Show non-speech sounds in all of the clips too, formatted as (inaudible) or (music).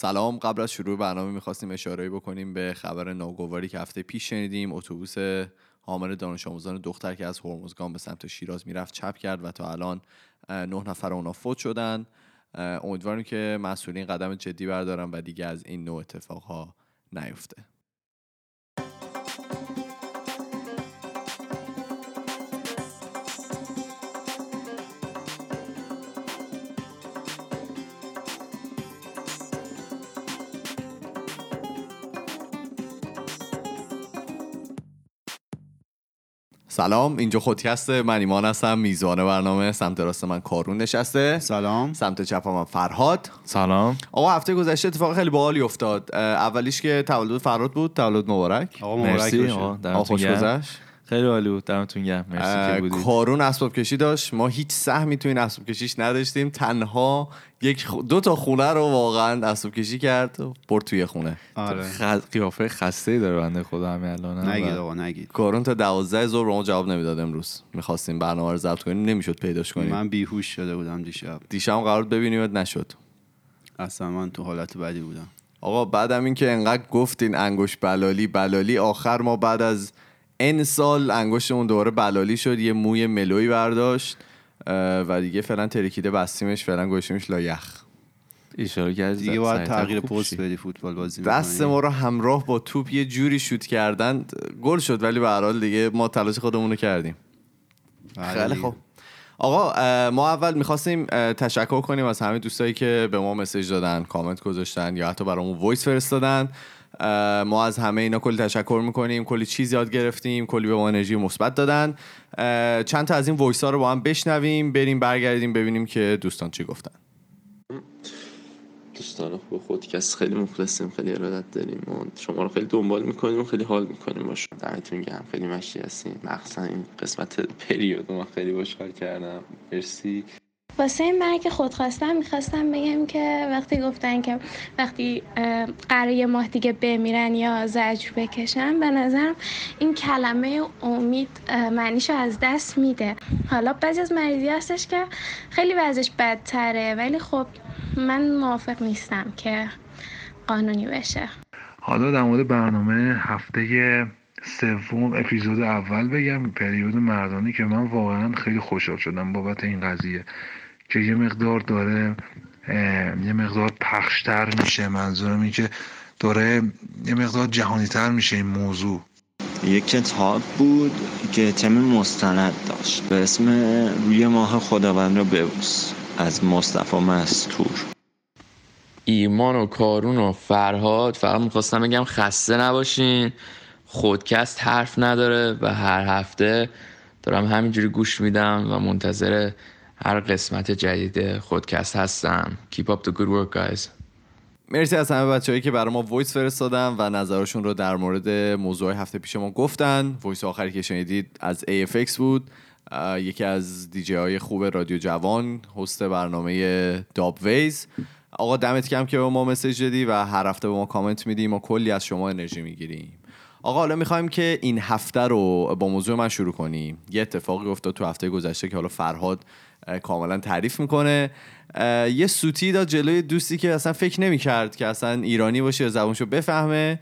سلام. قبل از شروع برنامه می‌خواستیم اشاره بکنیم به خبر ناگواری که هفته پیش شنیدیم. اتوبوس حامل دانش آموزان دختر که از هرمزگان به سمت شیراز می‌رفت چپ کرد و تا الان نه نفر اونا فوت شدن. امیدواریم که مسئولین قدم جدی بردارن و دیگه از این نوع اتفاقها نیفته. سلام. اینجا خودکست من ایمان هستم. میزبان برنامه سمت راست من کارون نشسته. سلام. سمت چپ من فرهاد. سلام. آقا هفته گذشته اتفاق خیلی باحالی افتاد. اولیش که تولد فرهاد بود. تولد مبارک. آقا مبارک مرسی. باشه. آقا خوش. گذشت. خیلی عالی بود. دمتون گرم. مرسی که بودید. کارون اسباب کشی داشت. ما هیچ سهمی تو این اسباب کشیش نداشتیم. تنها یک خ- دو تا خونه رو واقعا اسباب کشی کرد و برد توی خونه. آره. خ... قیافه خسته ای داره بنده خدا همین الان نگید آقا نگید. کارون تا دوازده ظهر به ما جواب نمی‌داد امروز. می‌خواستیم برنامه رو ضبط کنیم. نمی‌شد پیداش کنیم. من بیهوش شده بودم دیشب. دیشب قرار بود ببینیم نشد. اصلا من تو حالت بدی بودم. آقا بعدم این که انقدر گفتین انگوش بلالی بلالی آخر ما بعد از ان سال انگشتمون دوباره بلالی شد یه موی ملوی برداشت و دیگه فعلا ترکیده بستیمش فعلا گوشیمش لایخ اشاره کردی دیگه باید تغییر پست. بدی فوتبال بازی دست. ما رو همراه با توپ یه جوری شوت کردن گل شد ولی به هر حال دیگه ما تلاش خودمون رو کردیم بله خیلی. خوب آقا ما اول می‌خواستیم تشکر کنیم از همه دوستایی که به ما message دادن کامنت گذاشتن یا حتی برامون voice فرستادن ما از همه اینا کلی تشکر می‌کنیم کلی چیز یاد گرفتیم کلی به ما انرژی مثبت دادن. چند تا از این voice ها رو با هم بشنویم بریم برگردیم ببینیم که دوستان چی گفتن. دوستان خوب خودکست خیلی مخلصیم خیلی ارادت داریم و شما رو خیلی دنبال می‌کنیم و خیلی حال می‌کنیم باشون. دمتون گرم خیلی مشتی هستین مخصوصا این قسمت پریود من خیلی خوشحال کردم. مرسی. واسه من که خود خواستم می‌خواستم بگم که وقتی گفتن که وقتی قراره یه ماه دیگه بمیرن یا زجر بکشن به نظرم این کلمه امید معنیشو از دست میده. حالا بعضی از مریضی هستش که خیلی وضعش بدتره ولی خب من موافق نیستم که قانونی بشه. حالا در مورد برنامه هفته سوم اپیزود اول بگم پریود مردانی که من واقعا خیلی خوشحال شدم بابت این قضیه که یه مقدار داره یه مقدار پخشتر میشه. منظورم این که داره یه مقدار جهانی تر میشه این موضوع. یک کتاب بود که تم مستند داشت به اسم روی ماه خداوند رو ببوس از مصطفی مستور. ایمان و کارون و فرهاد فقط می‌خواستم بگم خسته نباشین. خودکست حرف نداره و هر هفته دارم همینجوری گوش میدم و منتظر هر قسمت جدید خودکست هستم. Keep up the good work guys. مرسی از همه بچههایی که برای ما voice فرستادن و نظرشون رو در مورد موضوع هفته پیش ما گفتن. voice آخری که شنیدید از AFX بود. یکی از دیجی های خوب رادیو جوان هست برنامه داب ویز آقا دمت گرم که به ما message دادی و هر هفته به ما کامنت میدی. ما کلی از شما انرژی می‌گیریم. آقا حالا می‌خوایم که این هفته رو با موضوع من شروع کنیم یه اتفاقی افتاد تو هفته گذشته که حالا فرهاد کاملا تعریف می‌کنه. یه سوتی داد جلوی دوستی که اصلا فکر نمی‌کرد که اصلا ایرانی باشه یا زبونشو بفهمه.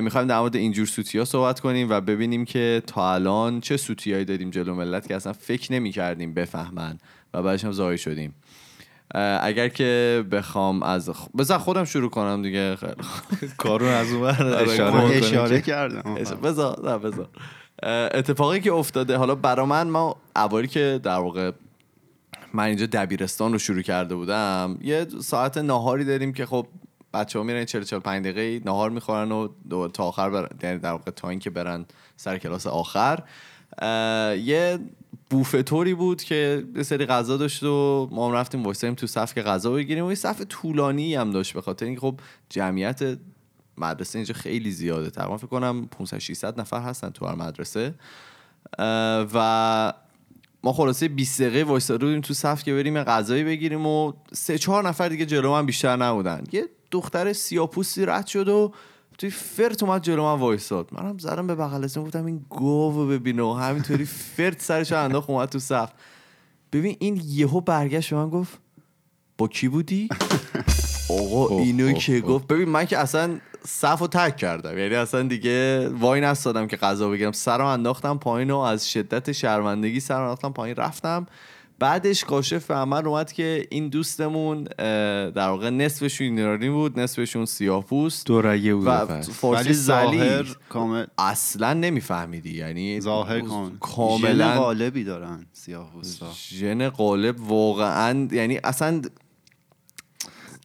می‌خوایم در مورد اینجور سوتی ها صحبت کنیم و ببینیم که تا الان چه سوتی هایی دادیم جلو ملت که اصلا فکر نمی‌کردیم بفهمن و بعدش هم زایی شدیم. اگر که بخوام از خ... بذار خودم شروع کنم دیگه. کارون از اون ور آره، اشاره اشاره کردم. بذار بذار. اتفاقی که افتاده حالا برا من ما اولی که در واقع من اینجا دبیرستان رو شروع کرده بودم یه ساعت ناهاری داریم که خب بچه ها میرن 40 45 دقیقه ناهار می‌خورن و دو- تا آخر برن یعنی در واقع تا اینکه برن سر کلاس آخر. یه بوفه طوری بود که یه سری غذا داشت و ما هم رفتیم وایساییم تو صف که غذا بگیریم و یه صف طولانی هم داشت به خاطر اینکه خب جمعیت مدرسه اینجا خیلی زیاده. تقریبا فکر کنم 500 600 نفر هستن تو هر مدرسه. و ما خلاصه 20 دقیقه وایساده بودیم تو صف که بریم غذایی بگیریم و سه چهار نفر دیگه جلو من بیشتر نبودن. یه دختر سیاپوستی رد شد و توی فرت اومد جلو من وایساد. منم زدم به بغل اسم گفتم این گاو ببینه. و همینطوری فرت سرش انداخت اومد تو صف ببین این یهو برگشت به من گفت با کی بودی؟ (laughs) آقا اینو که. گفت. ببین من که اصلا صف و تک کردم. یعنی اصلا دیگه وای نستادم که غذا بگیرم. سرم انداختم پایین و از شدت شرمندگی سرم انداختم پایین. رفتم. بعدش کاشف عمل اومد که این دوستمون در واقع نصفشون ایرانی بود نصفشون سیاه پوست. دو رگه بوده و. فارسی ولی ظاهر کامل اصلا نمیفهمیدی. یعنی ظاهر کامل کاملا غالبی دارن سیاه پوستا. ژن غالب واقعا یعنی اصلا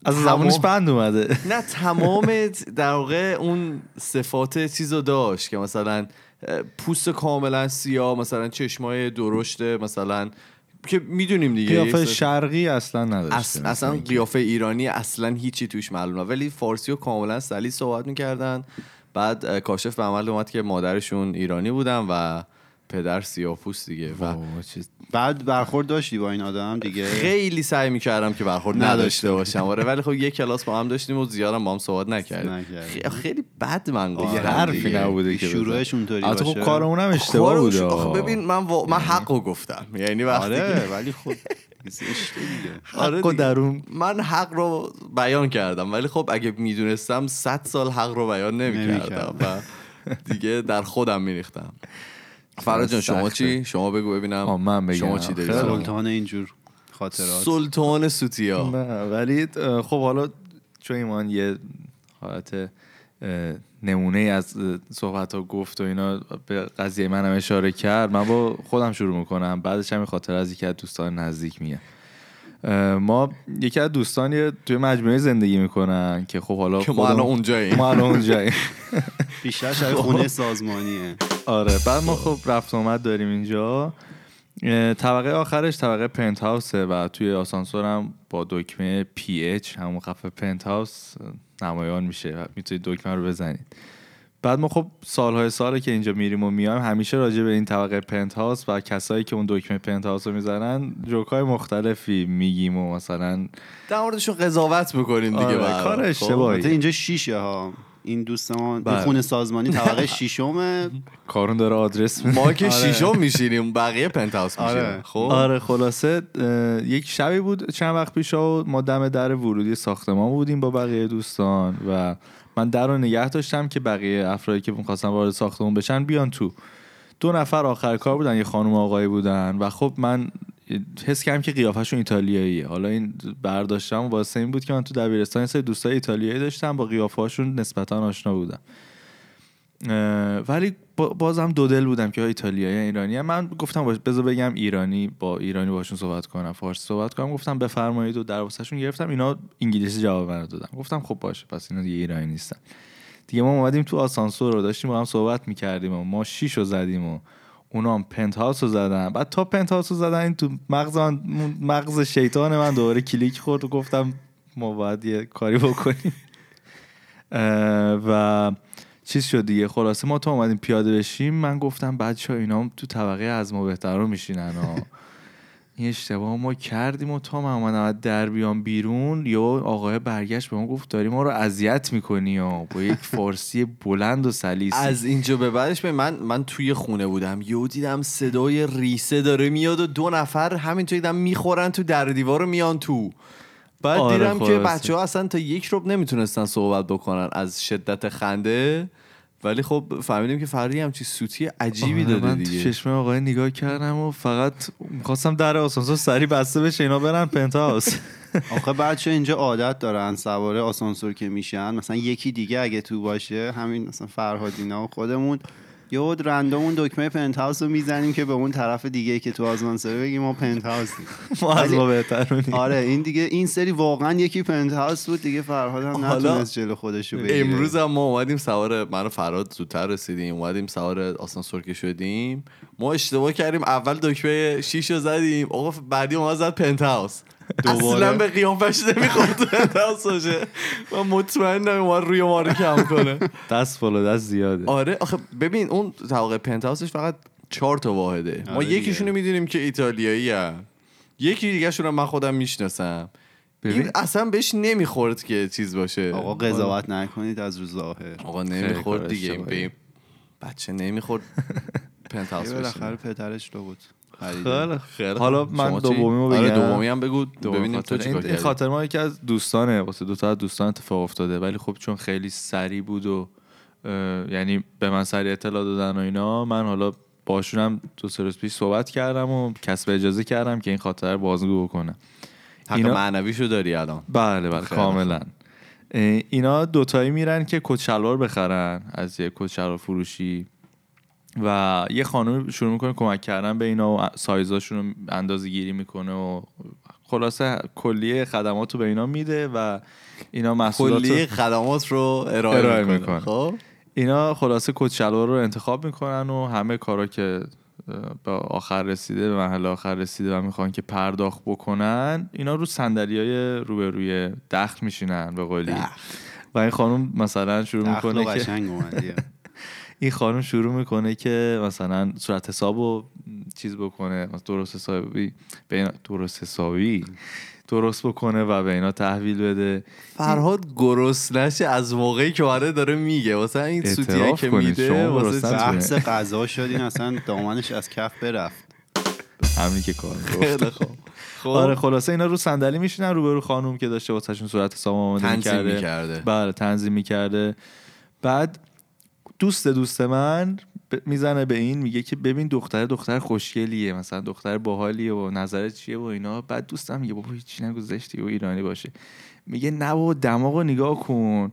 از تمام- زمانش بند اومده. نه تمام در واقع اون صفات چیز رو داشت که مثلا پوست کاملا سیاه مثلا چشمای درشته مثلا که می‌دونیم دیگه قیافه شرقی اصلا مثل اصلا اینکه. قیافه ایرانی اصلا هیچی توش معلومه ولی فارسی رو کاملا سلیس صحبت می‌کردن بعد کاشف به عمل اومد که مادرشون ایرانی بودن و پدر سیاه‌پوست دیگه و بعد برخورد داشتی با این آدم دیگه خیلی سعی می‌کردم که برخورد نداشته باشم آره ولی خب یه کلاس با هم داشتیم و زیادم با هم صحبت نکردیم. خیلی, بد من گفتم حرفی. نبوده که شروعش. اونطوری خب باشه. کارمون هم اشتباه بوده آخه. ببین من وا... من حقو گفتم یعنی وقتی آره ولی خب آره حق و دیگه. درون من حق رو بیان کردم ولی خب اگه می‌دونستم صد سال حق رو بیان نمی‌کردم و دیگه در خودم میریختم فراد جان شما. چی شما بگو ببینم آه، من بگم. شما چی داری خیلی سلام. سلطان اینجور خاطرات سلطان سوتیا نه ولی خب حالا چون ایمان یه حالت نمونه از صحبت ها گفت و اینا به قضیه منم اشاره کرد من با خودم شروع می‌کنم بعدش هم خاطر از یکی از دوستان نزدیک میگم اه، ما یکی از دوستان یه توی مجموعه زندگی می‌کنن که خب حالا که ما الان اونجاییم. ما الان اونجاییم (laughs) بیشتر شبیه خونه سازمانیه آره بعد ما خب رفت و آمد داریم اینجا طبقه آخرش طبقه پنت هاوسه و توی آسانسورم با دکمه PH همون مخفف پنت هاوس نمایان میشه و می‌تونید دکمه رو بزنید بعد ما خب سالهای ساله که اینجا میریم و میایم همیشه راجع به این طبقه پنت هاوس و کسایی که اون دکمه پنت هاوس رو می‌زنن جوکای مختلفی میگیم و مثلا در موردشون قضاوت می‌کنیم دیگه آره،. کار خب؟ اشتباهی. البته اینجا شیشه ها این دوست ما این بله. خونه سازمانی طبقه (laughs) ششمه. کارون داره آدرس ما که شیشم میشینیم بقیه پنت هاوس میشینیم آره. خب. آره خلاصه یک شبی بود چند وقت پیش و ما دم در ورودی ساختمان بودیم با بقیه دوستان و من در رو نگه داشتم که بقیه افرادی که می‌خواستن وارد ساختمان بشن بیان تو. دو نفر آخر کار بودن یه خانم آقایی بودن و خب من حس کردم که قیافشون ایتالیاییه. حالا این برداشتم واسه این بود که من تو دبیرستان سری دوستای ایتالیایی داشتم با قیافه‌هاشون نسبتا آشنا بودم. ولی با- بازم دو دل بودم که ایتالیایی ایرانی من گفتم بذار بگم ایرانی با ایرانی باشون صحبت کنم فارسی صحبت کنم. گفتم بفرمایید و در واسهشون گرفتم. اینا انگلیسی جواب من دادن. گفتم خب باشه پس اینا دیگه ایرانی نیستن. دیگه ما اومدیم تو آسانسور رو داشتیم با هم صحبت می‌کردیم و ما شیش رو زدیم و اونا هم پنت هاوس رو زدن. بعد تا پنت هاوس رو زدن این تو مغز من مغز شیطان من دوباره کلیک خورد و گفتم ما باید یه کاری بکنیم. (laughs) و چیز شد دیگه. خلاصه ما تا اومدیم پیاده بشیم من گفتم بچه ها اینا تو طبقه از ما بهتر رو میشینن این اشتباه ما کردیم و تا من در بیام بیرون یا آقای برگشت به ما گفت داری ما رو اذیت می‌کنی ها. با یک (laughs) فارسی بلند و سلیس از اینجا به بعدش به من من توی خونه بودم. یهو دیدم صدای ریسه داره میاد و دو نفر همینطوری دیدم می‌خورن تو در دیوار رو میان تو. بعد آره، دیدم که. بچه ها اصلا تا یک ربع نمی‌تونستن صحبت بکنن. از شدت خنده ولی خب فهمیدیم که فردی همچی سوتی عجیبی آره، داده من تو دیگه. چشم آقای نگاه کردم و فقط می‌خواستم در آسانسور سریع بسته بشه اینا برن پنت هاوس (laughs) آخه بچه اینجا عادت دارن سوار آسانسور که میشن. مثلا یکی دیگه اگه تو باشه همین مثلا فرهادینا و خودمون. یه random اون دکمه پنت هاوس رو می‌زنیم که به اون طرف دیگه که تو آسانسور بگیم ما پنت هاوسیم (laughs) ما از ما بهترونیم آره این دیگه این سری واقعا یکی پنت هاوس بود دیگه فرهاد هم نتونست جلو خودش رو بگیره. امروز هم ما اومدیم سوار من و فراد زودتر رسیدیم اومدیم سوار آسانسور که شدیم. ما اشتباه کردیم اول دکمه شیش رو زدیم. آقا بعدی ما زد پنت هاوس اصلا به قیافش نمی‌خورد باشه. من مطمئنم اومد روی ما رو کم کنه. دست بالا دست زیاده. آره آخه ببین اون طبقه پنت هاوسش فقط چهار تا واحده. ما آره. یکیشونو می‌دونیم که ایتالیایی یکی دیگه شون من خودم می‌شناسم. ببین. این اصلا بهش نمی‌خورد که چیز باشه. آقا قضاوت نکنید از (laughs) رو ظاهر آقا نمی‌خورد دیگه. این بچه نمی‌خورد پنت هاوس یه بالاخره پدرش رو بود. خیلی خیلی حالا. من چی؟ دومیمو آره بگم. دومی هم بگو. ببینیم تو. چیکار این, خاطر ما یکی از دوستانه. واسه دو تا از دوستان اتفاق افتاده. ولی خب چون خیلی سریع بود و یعنی به من سریع اطلاع دادن و اینا من حالا باشونم دو سه روز پیش صحبت کردم و کسب اجازه کردم که این خاطر رو بازگو بکنم حق اینا- معنویشو داری الان. بله بله کاملا. اینا دوتایی میرن که کت شلوار بخرن. از یه کت شلوار فروشی. و یه خانم شروع می‌کنه کمک کردن به اینا و سایزاشون رو اندازه گیری می‌کنه و خلاصه کلیه خدمات رو به اینا میده و اینا محصولات رو- کلی خدمات رو ارائه, ارائه می‌کنه. می‌کنه. خب. اینا خلاصه کت شلوار رو انتخاب می‌کنن و همه کارا که به آخر رسیده به محل آخر رسیده و می‌خوان که پرداخت بکنن اینا رو صندلی های روبروی دخل میشینن به قولی. و این خانم مثلا شروع می‌کنه که (laughs) این خانم شروع می‌کنه که مثلا صورت حساب رو چیز بکنه درست حسابی به اینا درست حسابی؟ درست بکنه و به اینا تحویل بده. فرهاد گرس نشه از موقعی که اومده داره میگه. واسه این سوتیه که میده واسه؟ بحث غذا شدین اصلا دامنش از کف برفت. همینی که کار گفت خیلی خوب. (laughs) خب. آره خلاصه اینا رو صندلی میشینن روبرو خانوم که داشته واسهشون صورت حساب آماده تنظیم می‌کرده. می‌کرده. بله تنظیم می‌کرده. بعد دوست دوست من می‌زنه به این میگه که ببین دختر دختر خوشگلیه مثلا دختر باحالیه و نظرت چیه و اینا. بعد دوستم میگه بابا هیچی نگو زشتی و ایرانی باشه. میگه نه بابا دماغو نگاه کن.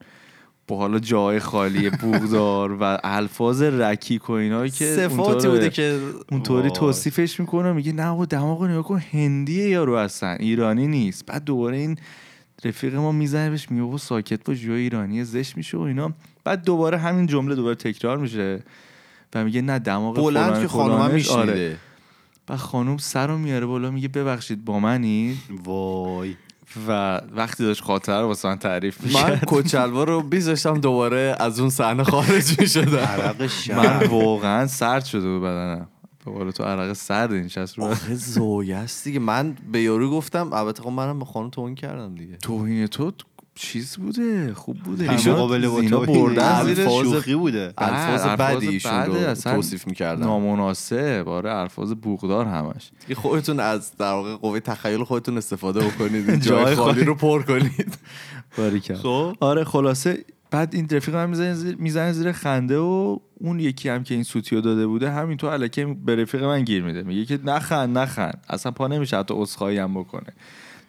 با حالا جای خالی بوغدار و الفاظ رکیک و اینا که صفاتی بوده که اونطوری. توصیفش می‌کنه میگه نه بابا دماغو نگاه کن هندیه یارو هستن ایرانی نیست. بعد دوباره این رفیق ما می‌زنه بهش میگه بابا ساکت باش یا ایرانی زشت میشه و اینا. بعد دوباره همین جمله دوباره تکرار میشه و میگه نه دماغ بلند که خانومم فلانش- آره. میشنیده و خانوم سر رو میاره بالا میگه ببخشید با منی؟ وای. و وقتی داشت خاطر رو واسه من تعریف من می‌کرد کچلوار رو بیزاشتم دوباره از اون صحنه خارج می‌شدم. عرق من واقعا سرد شده بود بدنم. به قول تو عرق سرد این شست رو. آخه زویه است دیگه. من به یارو گفتم البته خب منم به خانم توهین کردم دیگه. توهین تو چیز بوده؟ خوب بوده. در اینا- مقابل با بردن الفاظ- شوخی بوده. الفاظ الفاظ بدی ایشون رو توصیف می‌کردم نامناسب. آره الفاظ بوغدار همش. دیگه خودتون از در واقع قوه تخیل خودتون استفاده بکنید. (laughs) جای خالی. رو پر کنید. باریکن خب؟ آره خلاصه بعد این رفیق من می‌زنه زیر, می‌زنه زیر خنده و اون یکی هم که این سوتیو داده بوده همینطور الکی به رفیق من گیر میده. میگه که نخند نخند اصلا پا نمیشه حتی عذرخواهی هم بکنه.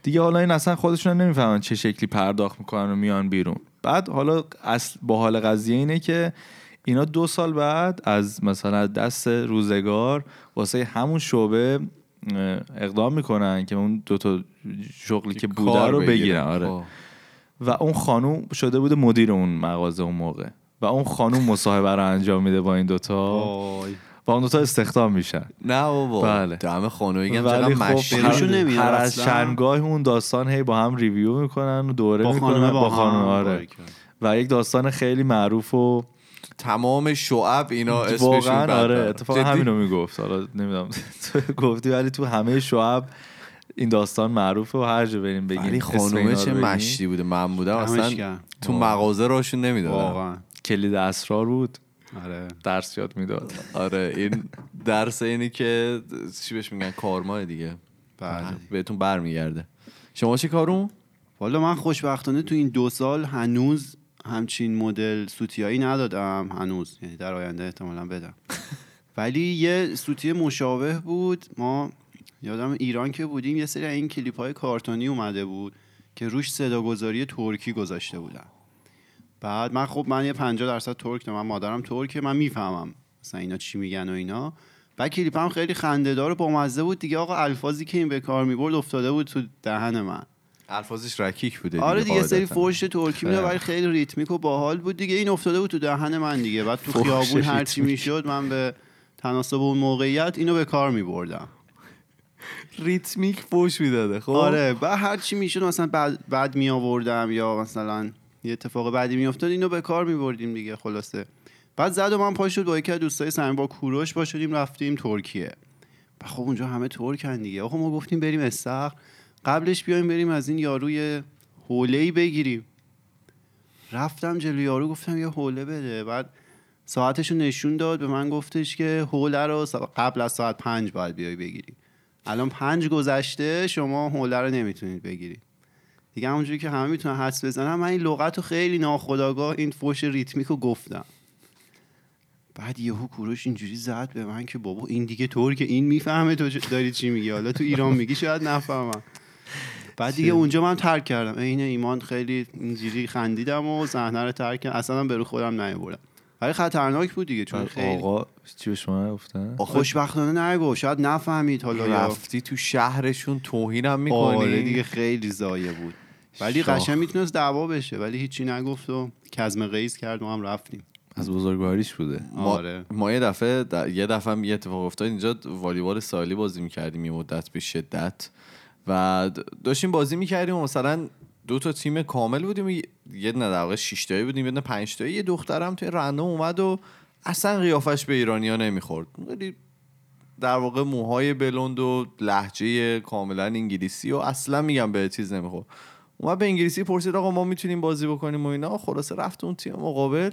دیگه حالا این اصلا خودشون هم نمی‌فهمن چه شکلی پرداخت می‌کنن و میان بیرون. بعد حالا اصل با حال قضیه اینه که اینا دو سال بعد از مثلا دست روزگار واسه همون شعبه اقدام می‌کنن که اون دوتا شغلی که بوده رو بگیرن. بگیرن. آره. خب. و اون خانوم شده بوده مدیر اون مغازه اون موقع. و اون خانوم مصاحبه رو انجام میده با این دوتا. و اون دوتا استخدام میشن. نه بابا. بله. دم خانومی هم ولی خب هر, از. چندگاه اون داستان هی با هم ریویو می‌کنن و دوره با می‌کنن. با با خانوم آره. و یک داستان خیلی معروف و تمام شعب اینا اسمشون آره. اتفاقا؟ همینو می‌گفت. حالا نمی‌دونم. (laughs) تو گفتی ولی تو همه شعب این داستان معروفه و هر جا بریم بگیم ولی خانومه چه. مشتی بوده؟ من بودم. اصلا. تو مغازه راشون نمی‌دادم. واقعا. کلید اسرار بود. آره. درس یاد می‌داد. آره این درس اینی که چی بهش میگن؟ کارماه دیگه. بله. بهتون برمیگرده. شما چی کارون؟ والا من خوشبختانه تو این دو سال هنوز همچین مدل سوتیایی ندادم. هنوز. یعنی در آینده احتمالا بدم. (laughs) ولی یه سوتی مشابه بود. ما یادم ایران که بودیم یه سری این کلیپ های کارتونی اومده بود که روش صداگذاری ترکی گذاشته بودن. بعد من خب من یه 50 درصد ترک من مادرم ترکه من می‌فهمم مثلا اینا چی میگن و اینا. بعد کلیپ هم خیلی خنده‌دار و بامزه بود دیگه. آقا الفاظی که این به کار می‌برد افتاده بود تو دهن من. الفاظش رکیک بوده آره دیگه سری. فوش ترکی میده ولی خیلی ریتمیک و باحال بود دیگه. این افتاده بود تو دهن من دیگه. بعد تو خیابون هر چی. می‌شد من به تناسب اون موقعیت اینو به کار میبردم. ریتمیک فوش می‌داده خب؟ آره بعد هر چی می‌شد مثلا بعد بعد می آوردم یا مثلا یه اتفاق بعدی میافتاد اینو به کار میبردیم دیگه خلاصه. بعد زد و من پا شد با یکی از دوستای صمیم با کوروش با شدیم رفتیم ترکیه. و خب اونجا همه ترکن دیگه. آقا ما گفتیم بریم استخر قبلش بیایم بریم از این یاروی حوله ای بگیریم. رفتم جلوی یارو گفتم یه حوله بده. بعد ساعتش نشون داد به من گفتش که حوله رو قبل از ساعت پنج باید بیای بگیری. الان پنج گذشته شما حوله رو نمی‌تونید بگیرید. دیگه همونجوری که همه می‌تونن حدس بزنم من این لغت رو خیلی ناخداگاه این فوش ریتمیک رو گفتم. بعد یهو کوروش اینجوری زد به من که بابا این دیگه طور که این می‌فهمه تو داری چی میگی؟ حالا تو ایران میگی شاید نفهمم. بعد دیگه اونجا من ترک کردم. عین ایمان خیلی اینجوری خندیدم و صحنه رو ترک کردم. اصلا به رو خودم نیاوردم. ولی خطرناک بود دیگه چون خیلی آقا چی به شما گفتن خوشبختانه نگو شاید نفهمید حالا رفتی تو شهرشون توهینم می‌کنی؟ آره دیگه خیلی زایه بود. ولی. قشنگ می‌تونست دعوا بشه ولی هیچی نگفت و کزم قیس کرد و هم رفتیم. از بزرگواریش بوده. آره. ما یه دفعه در- یه دفعه هم یه اتفاق افتاد اینجا والیبال سالی بازی می‌کردیم یه مدت به شدت و داشتیم بازی می‌کردیم و مثلا دو تا تیم کامل بودیم. یه- یه نه در واقع شش تایی بودیم یه نه پنج تایی. یه دخترم توی رندوم اومد و اصلا قیافش به ایرانیا نمی‌خورد. خیلی در واقع موهای بلند و لحجه کاملا انگلیسی و اصلا میگم به چیز نمی‌خورد. اومد به انگلیسی پرسید آقا ما می‌تونیم بازی بکنیم و اینا. خلاصه رفت اون تیم مقابل.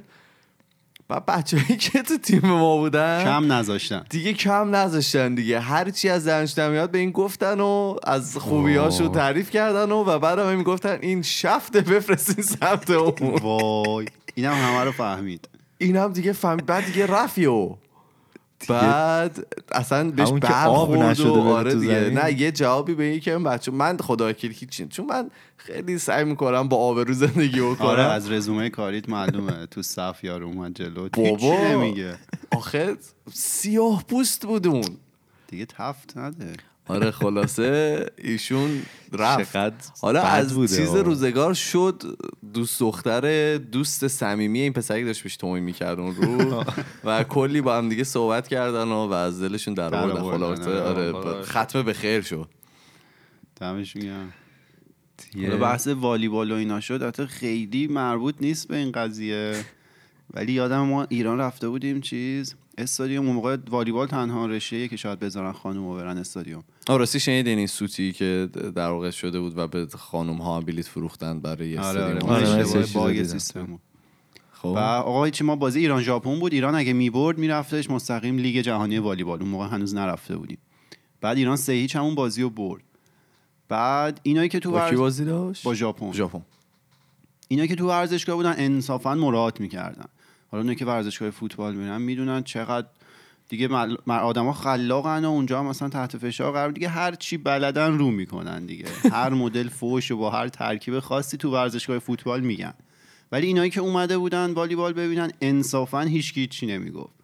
بعد بچه‌ای که تو تیم ما بودن کم نذاشتن. دیگه کم نذاشتن دیگه. هر چی از دانش میاد به این گفتن و از خوبیاشو. تعریف کردن و و بعدم هم می‌گفتن این شفته بفرستین سمت اون. وای. اینم همه رو فهمید. این هم دیگه فهمید. بعد دیگه رفیو. بعد اصلا بهش برخورد نشده و آره دیگه. نه یه جوابی به که این بچه من خدا وکیل چون من خیلی سعی می‌کنم با آبرو زندگی بکنم. آره از رزومه کاریت معلومه. تو صف یارو اومد جلو. بابا. نمیگه. آخه سیاه پوست بود اون. دیگه تفت نده. آره خلاصه ایشون رفت. حالا از بوده چیز آه. روزگار شد دوست دختر دوست صمیمی این پسری داشت بهش توهین می‌کرد اون رو (laughs) و کلی با هم دیگه صحبت کردن و, و از دلشون در آوردن. خلاصه آره. آره ختم به خیر شد. دمشون گرم. حالا بحث والیبال و اینا شد حتی خیلی مربوط نیست به این قضیه. ولی یادم ما ایران رفته بودیم چیز؟ استادیوم اون موقع والیبال تنها رشته که شاید بذارن خانم رو برن استادیوم. آه، راستی شنیدین این سوتی که در واقع شده بود و به خانم ها هم بلیت فروختن برای آره آره استادیوم آره، چیزا باگ دیدم. سیستم. خب. و آقا چی ما بازی ایران ژاپن بود. ایران اگه می‌برد میرفتش مستقیم لیگ جهانی والیبال. اون موقع هنوز نرفته بودیم. بعد ایران سه هیچ همون بازی رو برد. بعد اینایی که تو با بازی داشت؟ با ژاپن. ژاپن. اینا که تو ورزشگاه بودن انصافا مراعات می‌کردن. حالا اونایی که ورزشگاه فوتبال میرن می‌دونن چقدر دیگه مل... آدما خلاقن و اونجا هم مثلا تحت فشار قرار دیگه هر چی بلدن رو می‌کنن دیگه. (laughs) هر مدل فوش و با هر ترکیب خاصی تو ورزشگاه فوتبال میگن. ولی اینایی که اومده بودن والیبال ببینن انصافا هیچکی چی نمی‌گفت.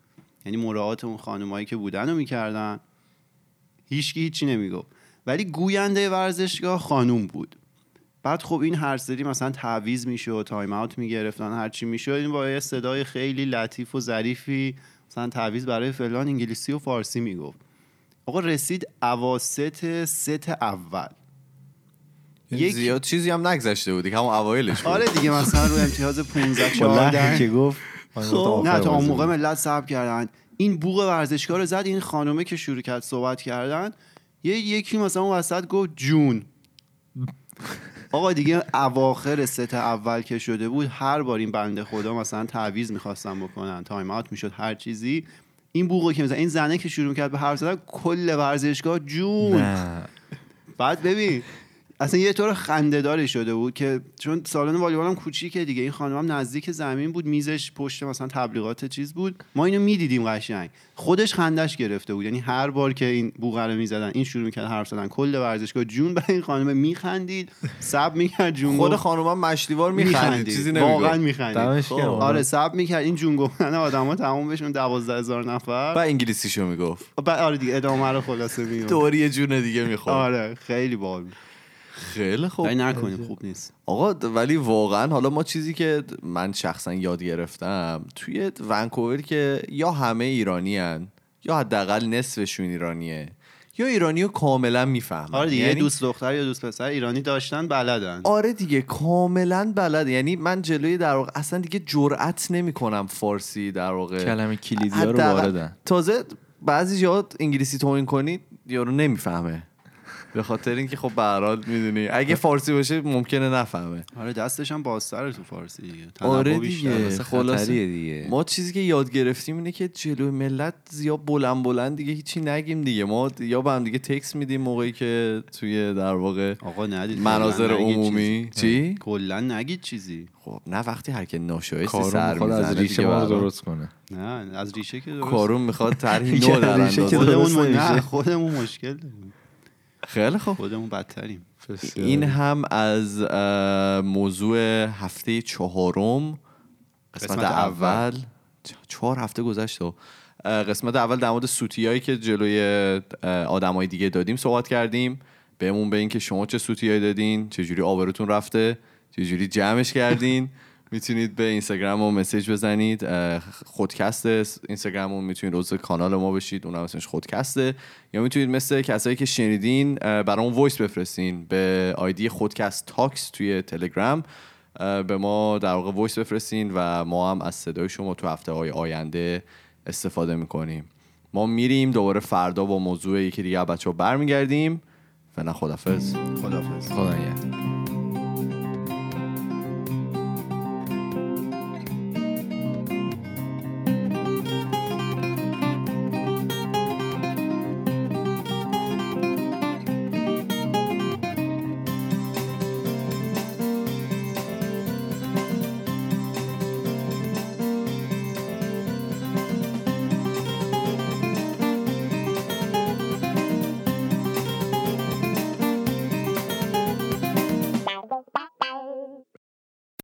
یعنی مراعات اون خانمایی که بودن رو می‌کردن هیچکی هیچی نمی‌گفت. ولی گوینده ورزشگاه خانوم بود. بعد خب این هر سری مثلا تعویض می‌شد تایم اوت می‌گرفتن هر چی می‌شد این با یه صدای خیلی لطیف و ظریفی مثلا تعویض برای فلان انگلیسی و فارسی می‌گفت. آقا رسید اواسط ست اول. یک- زیاد چیزی هم نگذشته بود دیگه همون اوایلش بود. آره دیگه مثلا رو امتیاز 15 با لحنی 14 که گفت آخر نه تا اون موقع. ملت صبر کردن. این بوق ورزشگاه رو زد این خانومه که شروع کرد صحبت کردن یه یکی مثلا اون وسط گفت جون. آقا دیگه اواخر ست اول که شده بود هر بار این بنده خدا مثلا تعویض می‌خواستن بکنن تایم اوت می‌شد هر چیزی. این بوقو که مثلا این زنه که شروع کرد به حرف زدن کل ورزشگاه جون. نه. بعد ببین اصلا یه طور خندهداری شده بود که چون سالن والیبال هم کوچیکه دیگه. این خانم هم نزدیک زمین بود میزش پشت مثلا تبلیغات چیز بود. ما اینو می‌دیدیم قشنگ. خودش خندش گرفته بود. یعنی هر بار که این بوق رو می‌زدن این شروع می‌کرد حرف زدن. کل ورزشگاه جون برای این خانم میخندید سب می‌کرد جون خود گفت. خانم هم مشتیوار میخندید. چیزی واقعا میخندید. گرم. آره سب می‌کرد. این جون گفتن آدما تموم بشون 12000 نفر. و انگلیسیشو می‌گفت. بعد آره دیگه ادامه رو خلاصه میگم دوری یه جون دیگه می‌خورد. آره خیلی باحال بود. خیلی خوب. ولی نکنیم خوب نیست. آقا ولی واقعا حالا ما چیزی که من شخصا یاد گرفتم توی ونکوور که یا همه ایرانی هن یا حداقل نصفشون ایرانیه یا ایرانی رو کاملا می‌فهمن. آره دیگه یعنی- دوست دختر یا دوست پسر ایرانی داشتن بلدن. آره دیگه کاملا بلد. یعنی من جلوی در واقع اصلا دیگه جرأت نمی‌کنم فارسی در واقع. کلمه کلیدی ها رو واردن. تازه بعضی جاها انگلیسی توهین کنی یارو نمی‌فهمه. به خاطر اینکه خب به هر حال می‌دونی. اگه فارسی باشه ممکنه نفهمه. آره دستش هم بازتره تو فارسی دیگه. آره. دیگه. خلاصه دیگه. ما چیزی که یاد گرفتیم اینه که جلوی ملت زیاد بلند بلند دیگه هیچی نگیم دیگه. ما یا به هم دیگه تکس میدیم موقعی که توی در واقع آقا ندید مناظر عمومی. چی؟ کلا نگید چیزی. خب نه وقتی هر که ناشایستی کارون سر از ریشه ما. درست کنه. نه از ریشه که درست. کارون می‌خواد طرحی (laughs) نو در خودمون مشکل داریم. خیلی خوب. خودمون بدتریم. این هم از موضوع هفته چهارم قسمت, قسمت اول. چ- چهار هفته گذشت و اه، قسمت اول در مورد سوتیایی که جلوی آدمای دیگه دادیم صحبت کردیم. بهمون به این که شما چه سوتیایی دادین چجوری آبروتون رفته چجوری جمعش کردین. (laughs) می‌تونید به اینستاگرام و message بزنید خودکست اینستاگرام می‌تونید عضو کانال ما بشید اونم اسمش خودکسته. یا می‌تونید مثل کسایی که شنیدین برامون voice بفرستین به آیدی خودکست تاکس توی تلگرام. به ما در واقع voice بفرستین و ما هم از صدای شما تو هفته های آینده استفاده می‌کنیم. ما میریم دوباره فردا با موضوع یکی دیگه بچه ها برمیگردیم. فعلا خدافز خدافظ خدا.